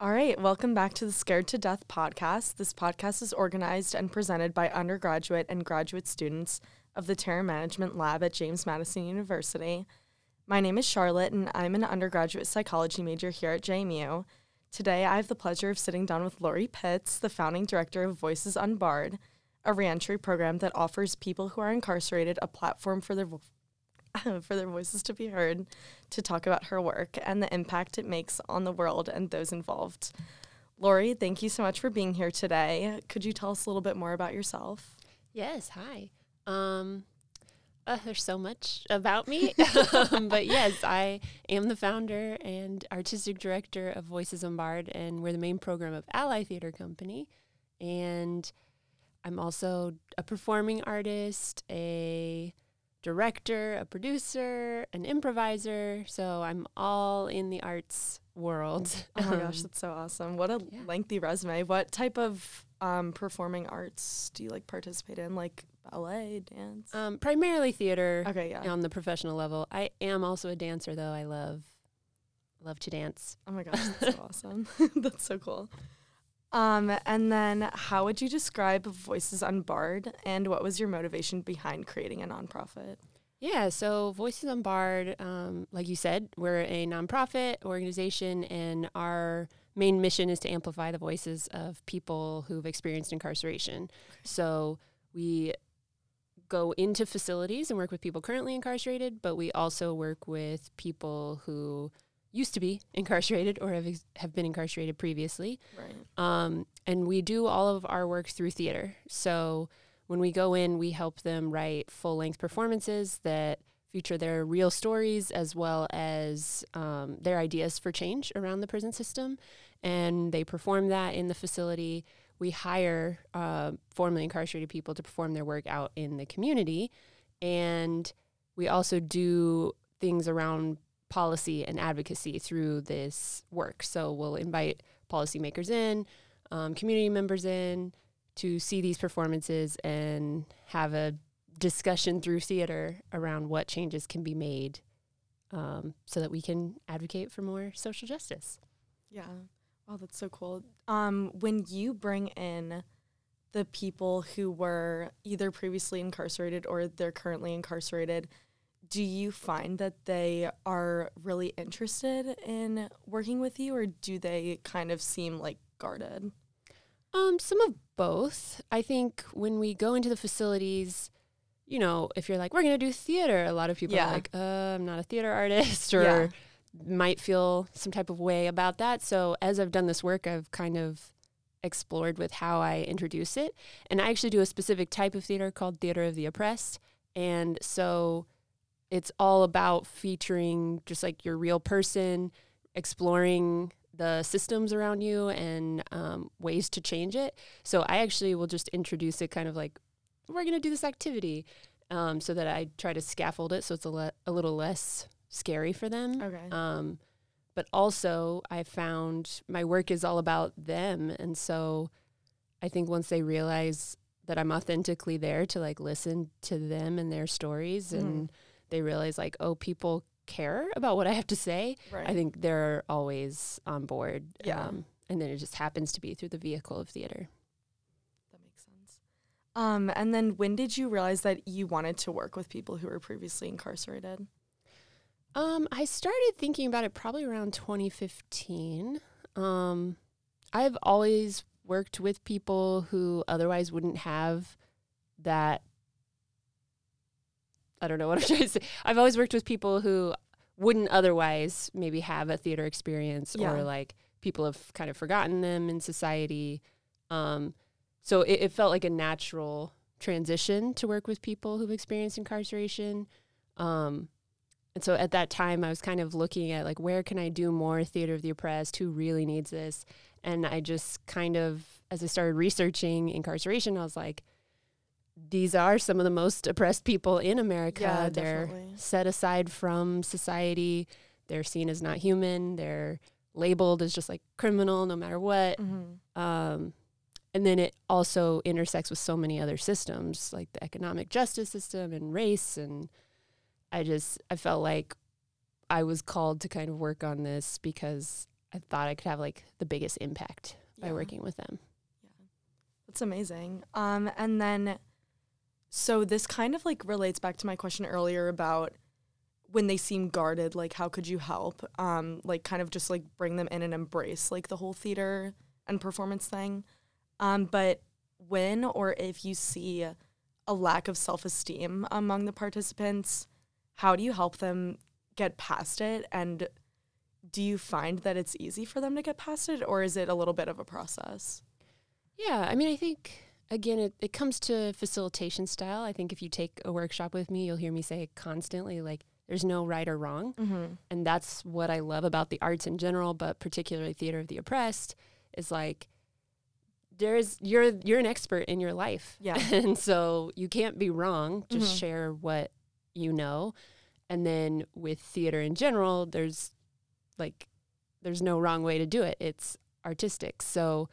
All right, welcome back to the Scared to Death podcast. This podcast is organized and presented by undergraduate and graduate students of the Terror Management Lab at James Madison University. My name is Charlotte, and I'm an undergraduate psychology major here at JMU. Today, I have the pleasure of sitting down with Lori Pitts, the founding director of Voices Unbarred, a reentry program that offers people who are incarcerated a platform for their for their voices to be heard, to talk about her work and the impact it makes on the world and those involved. Lori, thank you so much for being here today. Could you tell us a little bit more about yourself? Yes, hi. Um, uh, there's so much about me, um, but yes, I am the founder and artistic director of Voices Unbarred, and we're the main program of Ally Theater Company. And I'm also a performing artist, a director, a producer, an improviser. So I'm all in the arts world. Oh my gosh, that's so awesome. What a yeah. lengthy resume. What type of um, performing arts do you like participate in? Like ballet, dance? Um, primarily theater okay, yeah. on the professional level. I am also a dancer, though. I love love to dance. Oh my gosh, that's so awesome. that's so cool. Um, and then how would you describe Voices Unbarred and what was your motivation behind creating a nonprofit? Yeah, so Voices Unbarred, um, like you said, we're a nonprofit organization, and our main mission is to amplify the voices of people who've experienced incarceration. So we go into facilities and work with people currently incarcerated, but we also work with people who used to be incarcerated or have ex- have been incarcerated previously. Right. Um, and we do all of our work through theater. So when we go in, we help them write full length performances that feature their real stories as well as um, their ideas for change around the prison system. And they perform that in the facility. We hire uh, formerly incarcerated people to perform their work out in the community. And we also do things around policy and advocacy through this work. So we'll invite policymakers in, um, community members in to see these performances and have a discussion through theater around what changes can be made um, so that we can advocate for more social justice. Yeah. Wow, that's so cool. Um, when you bring in the people who were either previously incarcerated or they're currently incarcerated, do you find that they are really interested in working with you or do they kind of seem like guarded? Um, some of both. I think when we go into the facilities, you know, if you're like, we're going to do theater, a lot of people Yeah. are like, uh, I'm not a theater artist or Yeah. might feel some type of way about that. So as I've done this work, I've kind of explored with how I introduce it. And I actually do a specific type of theater called Theater of the Oppressed. And so it's all about featuring just like your real person, exploring the systems around you and um, ways to change it. So I actually will just introduce it kind of like, we're going to do this activity um, so that I try to scaffold it so it's a, le- a little less scary for them. Okay. Um, but also, I found my work is all about them. And so I think once they realize that I'm authentically there to like listen to them and their stories, Mm-hmm. and they realize, like, oh, people care about what I have to say, right. I think they're always on board. Yeah. Um, and then it just happens to be through the vehicle of theater. that makes sense. Um, and then when did you realize that you wanted to work with people who were previously incarcerated? Um, I started thinking about it probably around 2015. Um, I've always worked with people who otherwise wouldn't have that. I don't know what I'm trying to say. I've always worked with people who wouldn't otherwise maybe have a theater experience Yeah. or like people have kind of forgotten them in society. Um, so it, it felt like a natural transition to work with people who've experienced incarceration. Um, and so at that time, I was kind of looking at like, where can I do more theater of the oppressed? Who really needs this? And I just kind of, as I started researching incarceration, I was like, these are some of the most oppressed people in America. Yeah, They're definitely. set aside from society. They're seen as not human. They're labeled as just like criminal no matter what. Mm-hmm. Um, and then it also intersects with so many other systems like the economic justice system and race and i just i felt like i was called to kind of work on this because I thought I could have like the biggest impact by working with them. Yeah. That's amazing. Um, and then, so this kind of like relates back to my question earlier about when they seem guarded, like how could you help? Um, like kind of just like bring them in and embrace like the whole theater and performance thing. Um, but when or if you see a lack of self esteem among the participants, how do you help them get past it? And do you find that it's easy for them to get past it, or is it a little bit of a process? Yeah, I mean, I think again, it, it comes to facilitation style. I think if you take a workshop with me, you'll hear me say constantly, like, there's no right or wrong. Mm-hmm. And that's what I love about the arts in general, but particularly theater of the oppressed, is like, there's you're you're an expert in your life. Yeah. and so you can't be wrong. Just Mhm. share what you know. And then with theater in general, there's like there's no wrong way to do it. It's artistic. So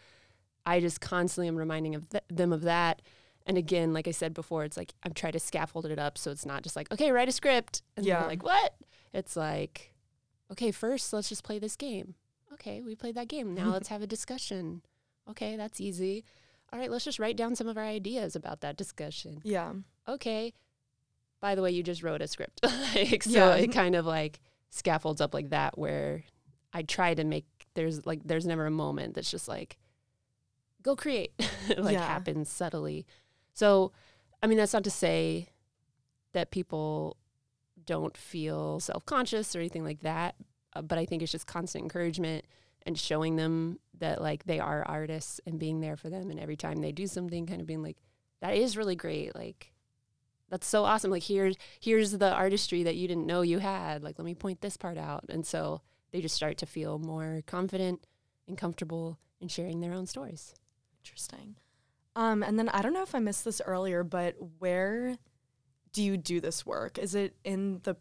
I just constantly am reminding of th- them of that. And again, like I said before, it's like I'm trying to scaffold it up so it's not just like, okay, write a script. And Yeah. they're like, what? It's like, okay, first let's just play this game. Okay, we played that game. Now let's have a discussion. Okay, that's easy. All right, let's just write down some of our ideas about that discussion. Yeah. Okay. By the way, you just wrote a script. like, so Yeah. it kind of like scaffolds up like that where I try to make there's like there's never a moment that's just like go create. like Yeah. happens subtly. So I mean that's not to say that people don't feel self-conscious or anything like that, uh, but I think it's just constant encouragement and showing them that like they are artists and being there for them and every time they do something kind of being like that is really great like that's so awesome like here's here's the artistry that you didn't know you had like let me point this part out and so they just start to feel more confident and comfortable in sharing their own stories Interesting. Um, and then I don't know if I missed this earlier, but where do you do this work? Is it in the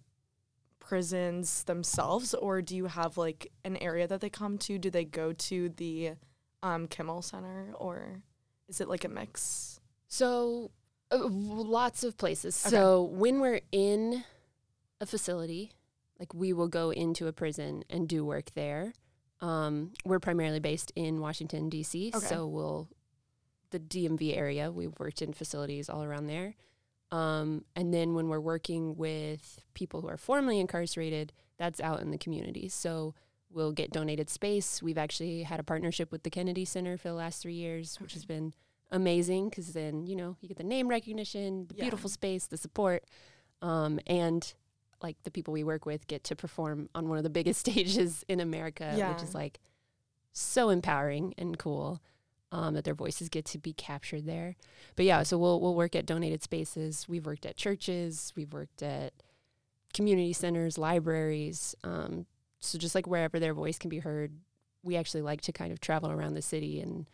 prisons themselves, or do you have like an area that they come to? Do they go to the um, Kimmel Center, or is it like a mix? So, uh, lots of places. Okay. So, when we're in a facility, like we will go into a prison and do work there. Um, we're primarily based in Washington, D.C., Okay. so we'll the DMV area. We've worked in facilities all around there. Um, and then when we're working with people who are formerly incarcerated, that's out in the community. So we'll get donated space. We've actually had a partnership with the Kennedy Center for the last three years, which has been amazing because then you know you get the name recognition, the Yeah. beautiful space, the support, um, and like the people we work with get to perform on one of the biggest stages in America, Yeah. which is like so empowering and cool. Um, that their voices get to be captured there, but yeah, so we'll we'll work at donated spaces. We've worked at churches, we've worked at community centers, libraries. Um, so just like wherever their voice can be heard, we actually like to kind of travel around the city and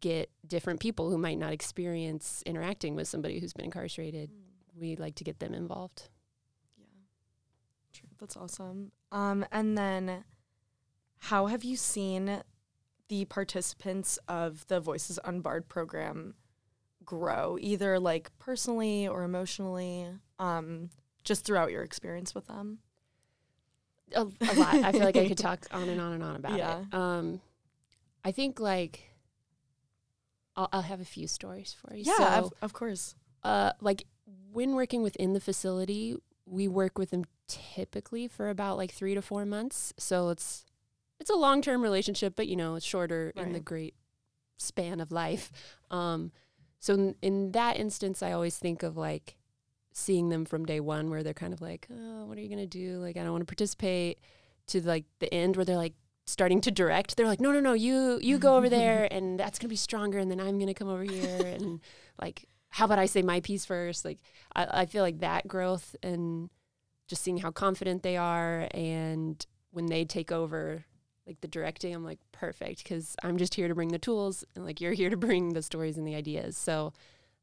get different people who might not experience interacting with somebody who's been incarcerated. We like to get them involved. That's awesome. Um, and then how have you seen the participants of the Voices Unbarred program grow, either like personally or emotionally, um, just throughout your experience with them? A, a lot. I feel like I could talk on and on and on about Yeah. it. Um, I think like I'll, I'll have a few stories for you. Yeah, So, of, of course. uh, like when working within the facility, we work with them typically for about like three to four months. So it's it's a long term relationship, but you know it's shorter in the great span of life. Um, so in, in that instance, I always think of like seeing them from day one, where they're kind of like, oh, "What are you gonna do? Like, I don't want to participate." To like the end, where they're like starting to direct. They're like, "No, no, no, you you go over there, and that's gonna be stronger, and then I'm gonna come over here, and like how about I say my piece first? Like, I, I feel like that growth and just seeing how confident they are, and when they take over, like the directing, I'm like perfect because I'm just here to bring the tools, and like you're here to bring the stories and the ideas. So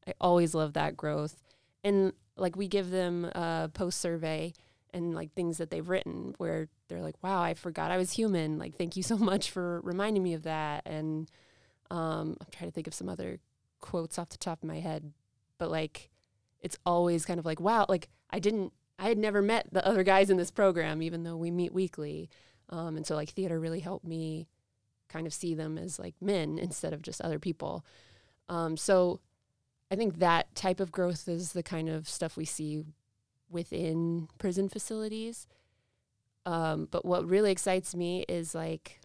I always love that growth, and like we give them a post survey and like things that they've written where they're like, "Wow, I forgot I was human. Like, thank you so much for reminding me of that." And um, I'm trying to think of some other quotes off the top of my head, but like it's always kind of like, wow, like I didn't, I had never met the other guys in this program, even though we meet weekly. Um, and so like theater really helped me kind of see them as like men instead of just other people. Um, so I think that type of growth is the kind of stuff we see within prison facilities. Um, but what really excites me is like,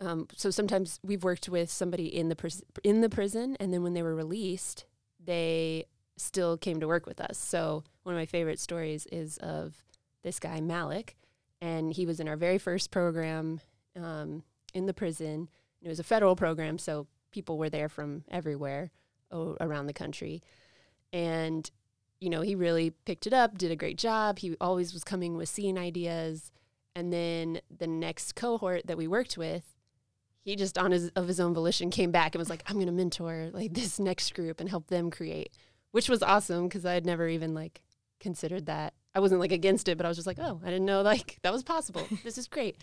um, so sometimes we've worked with somebody in the pris- in the prison, and then when they were released, they still came to work with us. So one of my favorite stories is of this guy Malik, and he was in our very first program um, in the prison. It was a federal program, so people were there from everywhere o- around the country, and you know, he really picked it up, did a great job. He always was coming with scene ideas. And then the next cohort that we worked with, he just on his of his own volition came back and was like, I'm gonna mentor like this next group and help them create, which was awesome because I had never even like considered that. I wasn't like against it, but I was just like, oh, I didn't know like that was possible. this is great.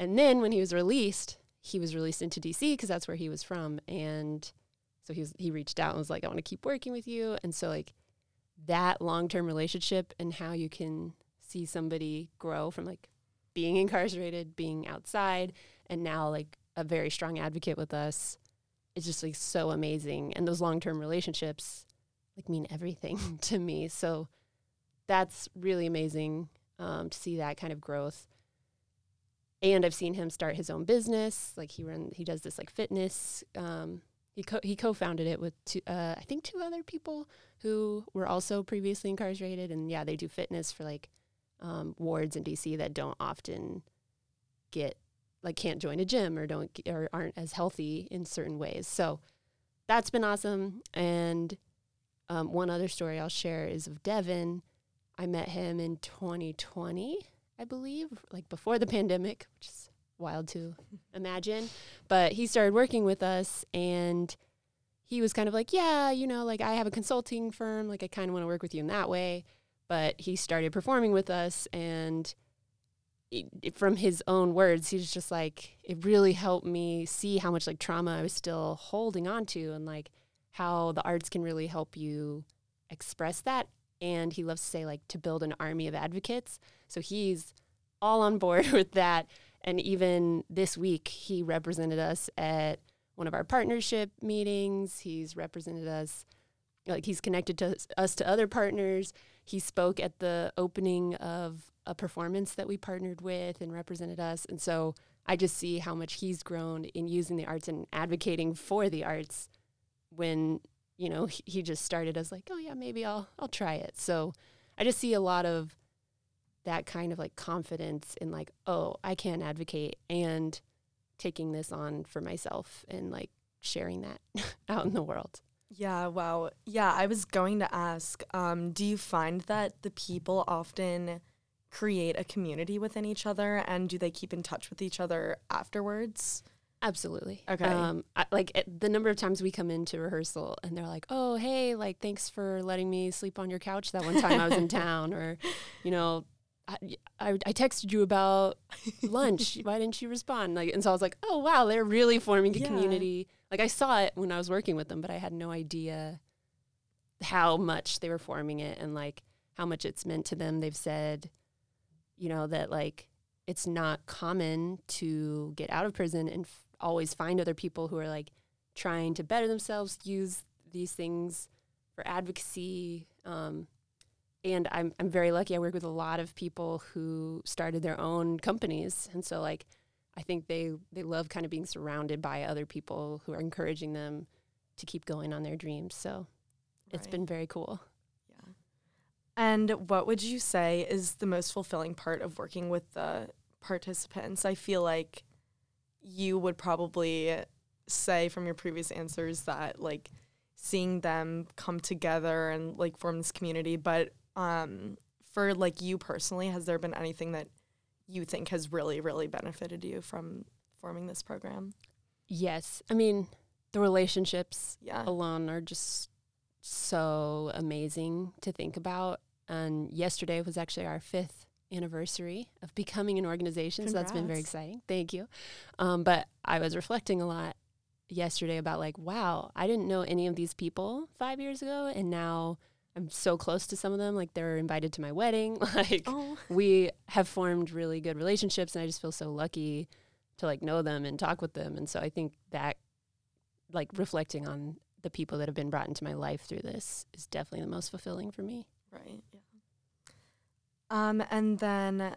And then when he was released, he was released into DC because that's where he was from. And so he was he reached out and was like, I want to keep working with you. And so like that long term relationship and how you can see somebody grow from like being incarcerated, being outside, and now like a very strong advocate with us is just like so amazing. And those long term relationships like mean everything to me. So that's really amazing um, to see that kind of growth. And I've seen him start his own business. Like he run, he does this like fitness um, he co- he co-founded it with two, uh, I think two other people who were also previously incarcerated, and yeah, they do fitness for like um, wards in DC that don't often get like can't join a gym or don't or aren't as healthy in certain ways. So that's been awesome. And um, one other story I'll share is of Devin. I met him in 2020, I believe, like before the pandemic, which is wild to imagine. But he started working with us and he was kind of like, Yeah, you know, like I have a consulting firm, like I kind of want to work with you in that way. But he started performing with us and it, it, from his own words, he was just like, it really helped me see how much like trauma I was still holding on to and like how the arts can really help you express that. And he loves to say, like, to build an army of advocates. So he's all on board with that. And even this week, he represented us at one of our partnership meetings. He's represented us, like, he's connected to us to other partners. He spoke at the opening of a performance that we partnered with and represented us. And so I just see how much he's grown in using the arts and advocating for the arts when, you know, he, just started as like, oh yeah, maybe I'll I'll try it. So I just see a lot of that kind of like confidence in like, oh, I can advocate and taking this on for myself and like sharing that out in the world. Yeah, wow. Yeah, I was going to ask, um, do you find that the people often create a community within each other and do they keep in touch with each other afterwards? Absolutely. Okay. Um, I, like it, the number of times we come into rehearsal and they're like, "Oh, hey, like thanks for letting me sleep on your couch that one time I was in town," or, you know, I, I, I texted you about lunch. Why didn't you respond? Like, and so I was like, oh wow, they're really forming a yeah. community. Like I saw it when I was working with them, but I had no idea how much they were forming it and like how much it's meant to them. They've said, you know, that like it's not common to get out of prison and f- always find other people who are like trying to better themselves, use these things for advocacy. Um, and I'm I'm very lucky. I work with a lot of people who started their own companies, and so like I think they they love kind of being surrounded by other people who are encouraging them to keep going on their dreams. So right. it's been very cool. Yeah. And what would you say is the most fulfilling part of working with the participants? I feel like you would probably say from your previous answers that like seeing them come together and like form this community, but um, for like you personally, has there been anything that you think has really, really benefited you from forming this program? Yes. I mean, the relationships yeah. alone are just so amazing to think about. And yesterday was actually our fifth anniversary of becoming an organization. Congrats. So that's been very exciting. Thank you. Um, but I was reflecting a lot yesterday about like, wow, I didn't know any of these people five years ago. And now I'm so close to some of them. Like they're invited to my wedding. Like Oh, we have formed really good relationships, and I just feel so lucky to like know them and talk with them. And so I think that like reflecting on the people that have been brought into my life through this is definitely the most fulfilling for me. right. Yeah. Um, and then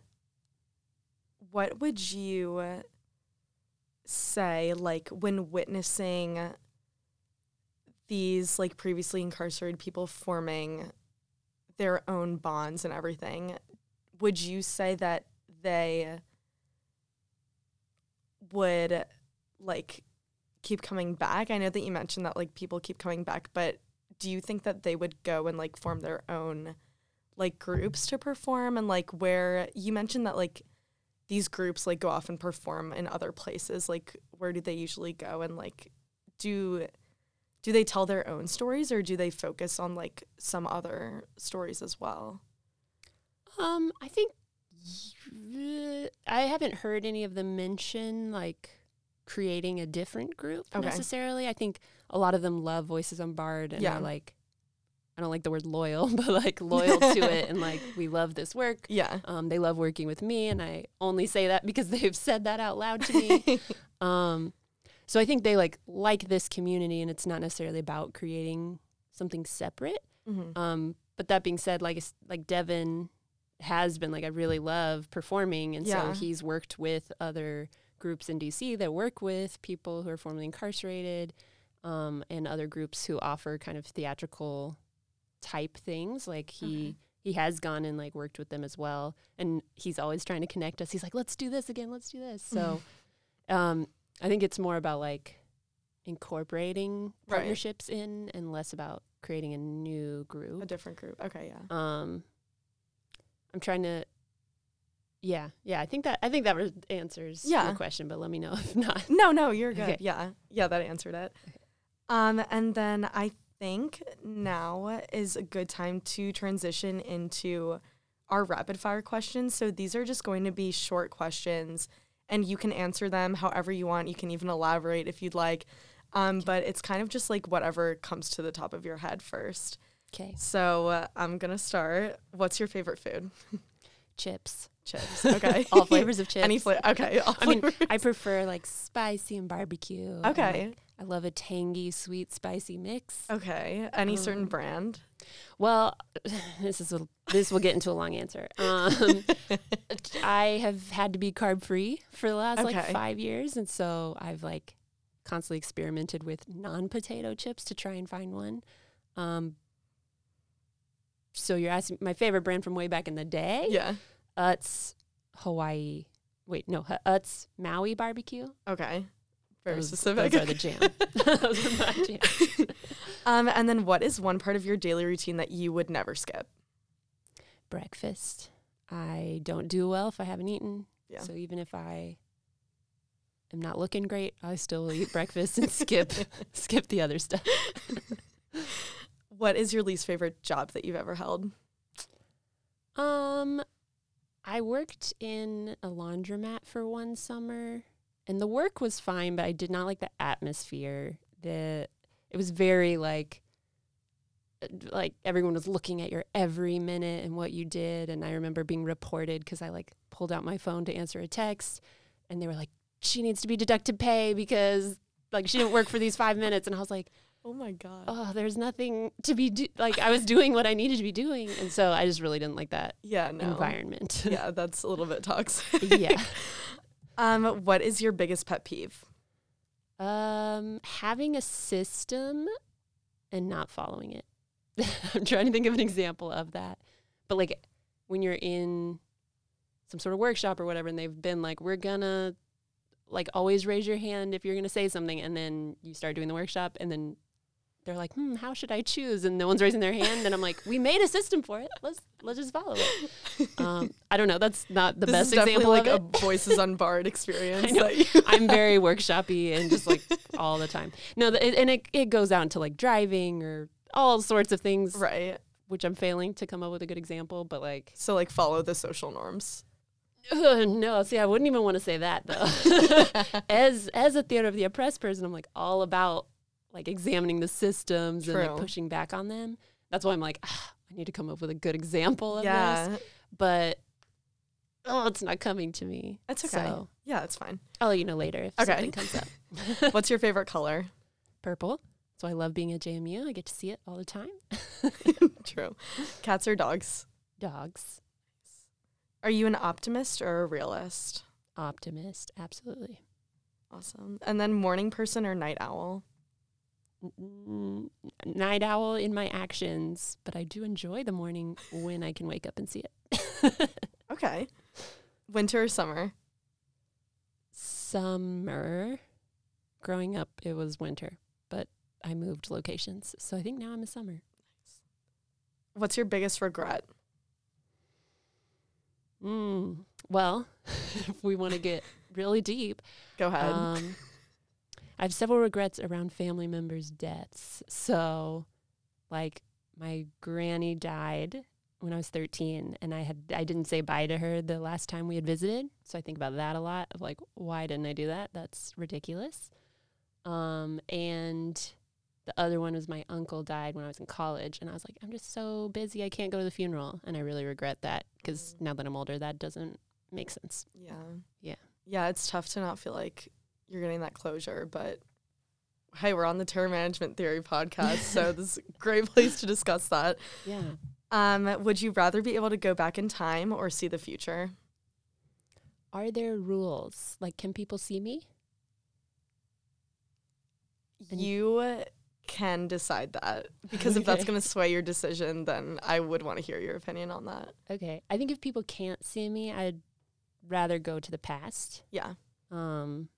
what would you say, like, when witnessing these, like, previously incarcerated people forming their own bonds and everything? Would you say that they would, like, keep coming back? I know that you mentioned that, like, people keep coming back, but do you think that they would go and, like, form their own, like, groups to perform? And, like, where you mentioned that, like, these groups like go off and perform in other places like where do they usually go and like do do they tell their own stories or do they focus on like some other stories as well Um, I think y- I haven't heard any of them mention like creating a different group Okay. necessarily. I think a lot of them love Voices Unbarred and Yeah. are like, I don't like the word loyal, but like loyal to it and like we love this work. yeah Um, they love working with me, and I only say that because they've said that out loud to me. um, so I think they like like this community, and it's not necessarily about creating something separate. Mhm. Um, but that being said, like like Devin has been like I really love performing, and Yeah. so he's worked with other groups in DC that work with people who are formerly incarcerated, um, and other groups who offer kind of theatrical type things. Like he Okay. he has gone and like worked with them as well, and he's always trying to connect us. He's like, let's do this again, let's do this. So, um, I think it's more about like incorporating Right. partnerships in and less about creating a new group. a different group okay yeah Um, I'm trying to. Yeah, yeah. I think that I think that answers Yeah. your question, but let me know if not. no no you're good Okay. yeah yeah that answered it um and then i think now is a good time to transition into our rapid fire questions. So these are just going to be short questions and you can answer them however you want. You can even elaborate if you'd like. Um, but it's kind of just like whatever comes to the top of your head first. Okay, so uh, i'm gonna start. What's your favorite food? Chips, chips. Okay. All flavors of chips. any flavor okay all I mean. I prefer like spicy and barbecue. and, like, okay I love a tangy, sweet, spicy mix. okay any certain Um, brand Well, this is a, this will get into a long answer. Um, I have had to be carb free for the last like five years, and so I've like constantly experimented with non potato chips to try and find one. Um, so you're asking my favorite brand from way back in the day? yeah Utz Hawaii. Wait, no, Utz Maui barbecue. okay very Those- specific Those are the jam. those are my jam. um, and then what is one part of your daily routine that you would never skip? Breakfast. I don't do well if I haven't eaten. Yeah. So even if I am not looking great, I still eat breakfast and skip skip the other stuff. What is your least favorite job that you've ever held? Um I worked in a laundromat for one summer and the work was fine, but I did not like the atmosphere. The it was very like uh, like everyone was looking at your every minute and what you did and I remember being reported cuz I like pulled out my phone to answer a text and they were like she needs to be deducted pay because like she didn't work for these 5 minutes and I was like Oh my god. oh there's nothing to be do- like I was doing what I needed to be doing and so I just really didn't like that yeah, no. environment. Yeah, that's a little bit toxic. yeah. Um, what is your biggest pet peeve? Um, having a system and not following it. I'm trying to think of an example of that. But like when you're in some sort of workshop or whatever and they've been like we're gonna like always raise your hand if you're gonna say something and then you start doing the workshop and then they're like, hmm, how should I choose? And no one's raising their hand. And I'm like, we made a system for it. Let's let's just follow it. Um, I don't know. That's not the this best example like of a Voices Unbarred experience. that I'm very workshoppy and just like all the time. No, th- it, and it, it goes out to like driving or all sorts of things, right. which I'm failing to come up with a good example. But like, So like follow the social norms. ugh, no, see, I wouldn't even want to say that though. as as a theater of the oppressed person, I'm like all about like examining the systems and like pushing back on them. That's why I'm like, ah, I need to come up with a good example of yeah. this. But oh, it's not coming to me. It's okay. So Yeah, it's fine. I'll let you know later if Okay. something comes up. What's your favorite color? Purple. So I love being at JMU. I get to see it all the time. True. Cats or dogs? Dogs. Are you an optimist or a realist? Optimist. Absolutely. Awesome. And then morning person or night owl? Mm, Night owl in my actions, but I do enjoy the morning when I can wake up and see it. Okay. Winter or summer? Summer. Growing up, it was winter, but I moved locations. So I think now I'm a summer. What's your biggest regret? Mm. Well, if we want to get really deep, Go ahead. um, I have several regrets around family members' deaths. So, like, my granny died when I was 13, and I had I didn't say bye to her the last time we had visited. So I think about that a lot. Of like, why didn't I do that? That's ridiculous. Um, and the other one was my uncle died when I was in college, and I was like, I'm just so busy, I can't go to the funeral, and I really regret that because now that I'm older, that doesn't make sense. yeah. Yeah. Yeah, it's tough to not feel like you're getting that closure, but hey, we're on the terror management theory podcast, so this is a great place to discuss that. Yeah. Um, would you rather be able to go back in time or see the future? Are there rules? Like, can people see me? And- You can decide that because if that's going to sway your decision, then I would want to hear your opinion on that. Okay. I think if people can't see me, I'd rather go to the past. Yeah. Um,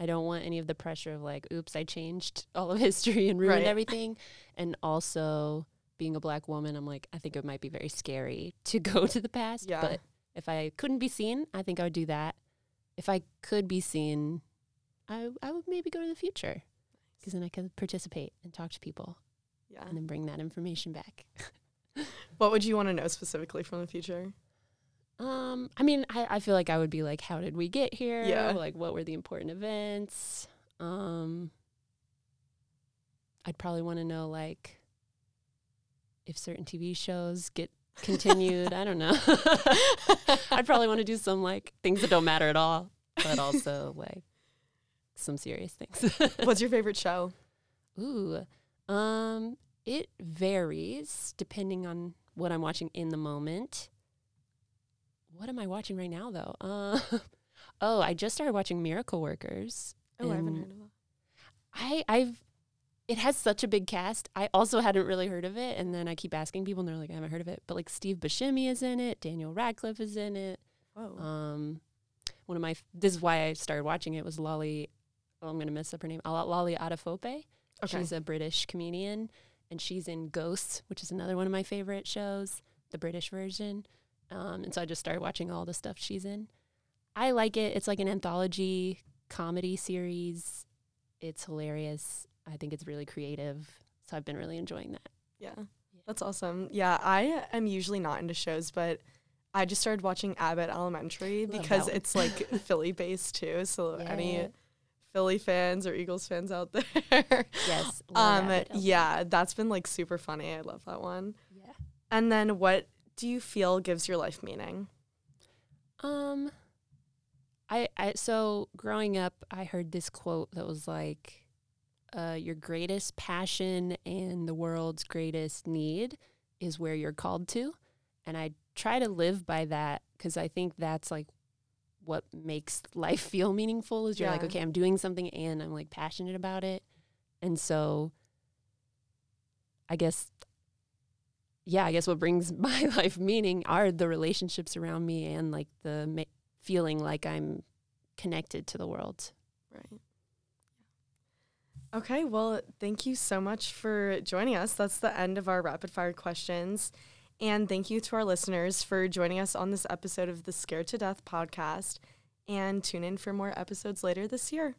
I don't want any of the pressure of like, oops, I changed all of history and ruined Right. everything. And also, being a black woman, I'm like, I think it might be very scary to go to the past. Yeah. But if I couldn't be seen, I think I would do that. If I could be seen, I I would maybe go to the future because then I could participate and talk to people Yeah. and then bring that information back. What would you want to know specifically from the future? Um, I mean, I, I feel like I would be like, how did we get here? Yeah. Like, what were the important events? Um, I'd probably want to know like if certain TV shows get continued. I don't know. I'd probably want to do some like things that don't matter at all, but also like some serious things. What's your favorite show? Ooh, um, it varies depending on what I'm watching in the moment. What am I watching right now, though? Uh, oh, I just started watching Miracle Workers. Oh, I haven't heard of that. I, I've, it has such a big cast. I also hadn't really heard of it, and then I keep asking people, and they're like, "I haven't heard of it." But like Steve Buscemi is in it, Daniel Radcliffe is in it. Whoa. Um, one of my this is why I started watching it was Lolly. Oh, I'm gonna mess up her name. Lolly Adefope. okay. She's a British comedian, and she's in Ghosts, which is another one of my favorite shows, the British version. Um, and so I just started watching all the stuff she's in. I like it. It's like an anthology comedy series. It's hilarious. I think it's really creative. So I've been really enjoying that. yeah. That's awesome. Yeah, I am usually not into shows, but I just started watching Abbott Elementary Love because it's like Philly based too. So any Philly fans or Eagles fans out there. Yes. um Abbott yeah, that's been like super funny. I love that one. Yeah. And then what do you feel gives your life meaning? Um, I, I so growing up, I heard this quote that was like, uh, "Your greatest passion and the world's greatest need is where you're called to," and I try to live by that because I think that's like what makes life feel meaningful. Is you're like, okay, I'm doing something and I'm like passionate about it, and so I guess yeah, I guess what brings my life meaning are the relationships around me and like the ma- feeling like I'm connected to the world. Right. Okay, well, thank you so much for joining us. That's the end of our rapid fire questions. And thank you to our listeners for joining us on this episode of the Scared to Death podcast. And tune in for more episodes later this year.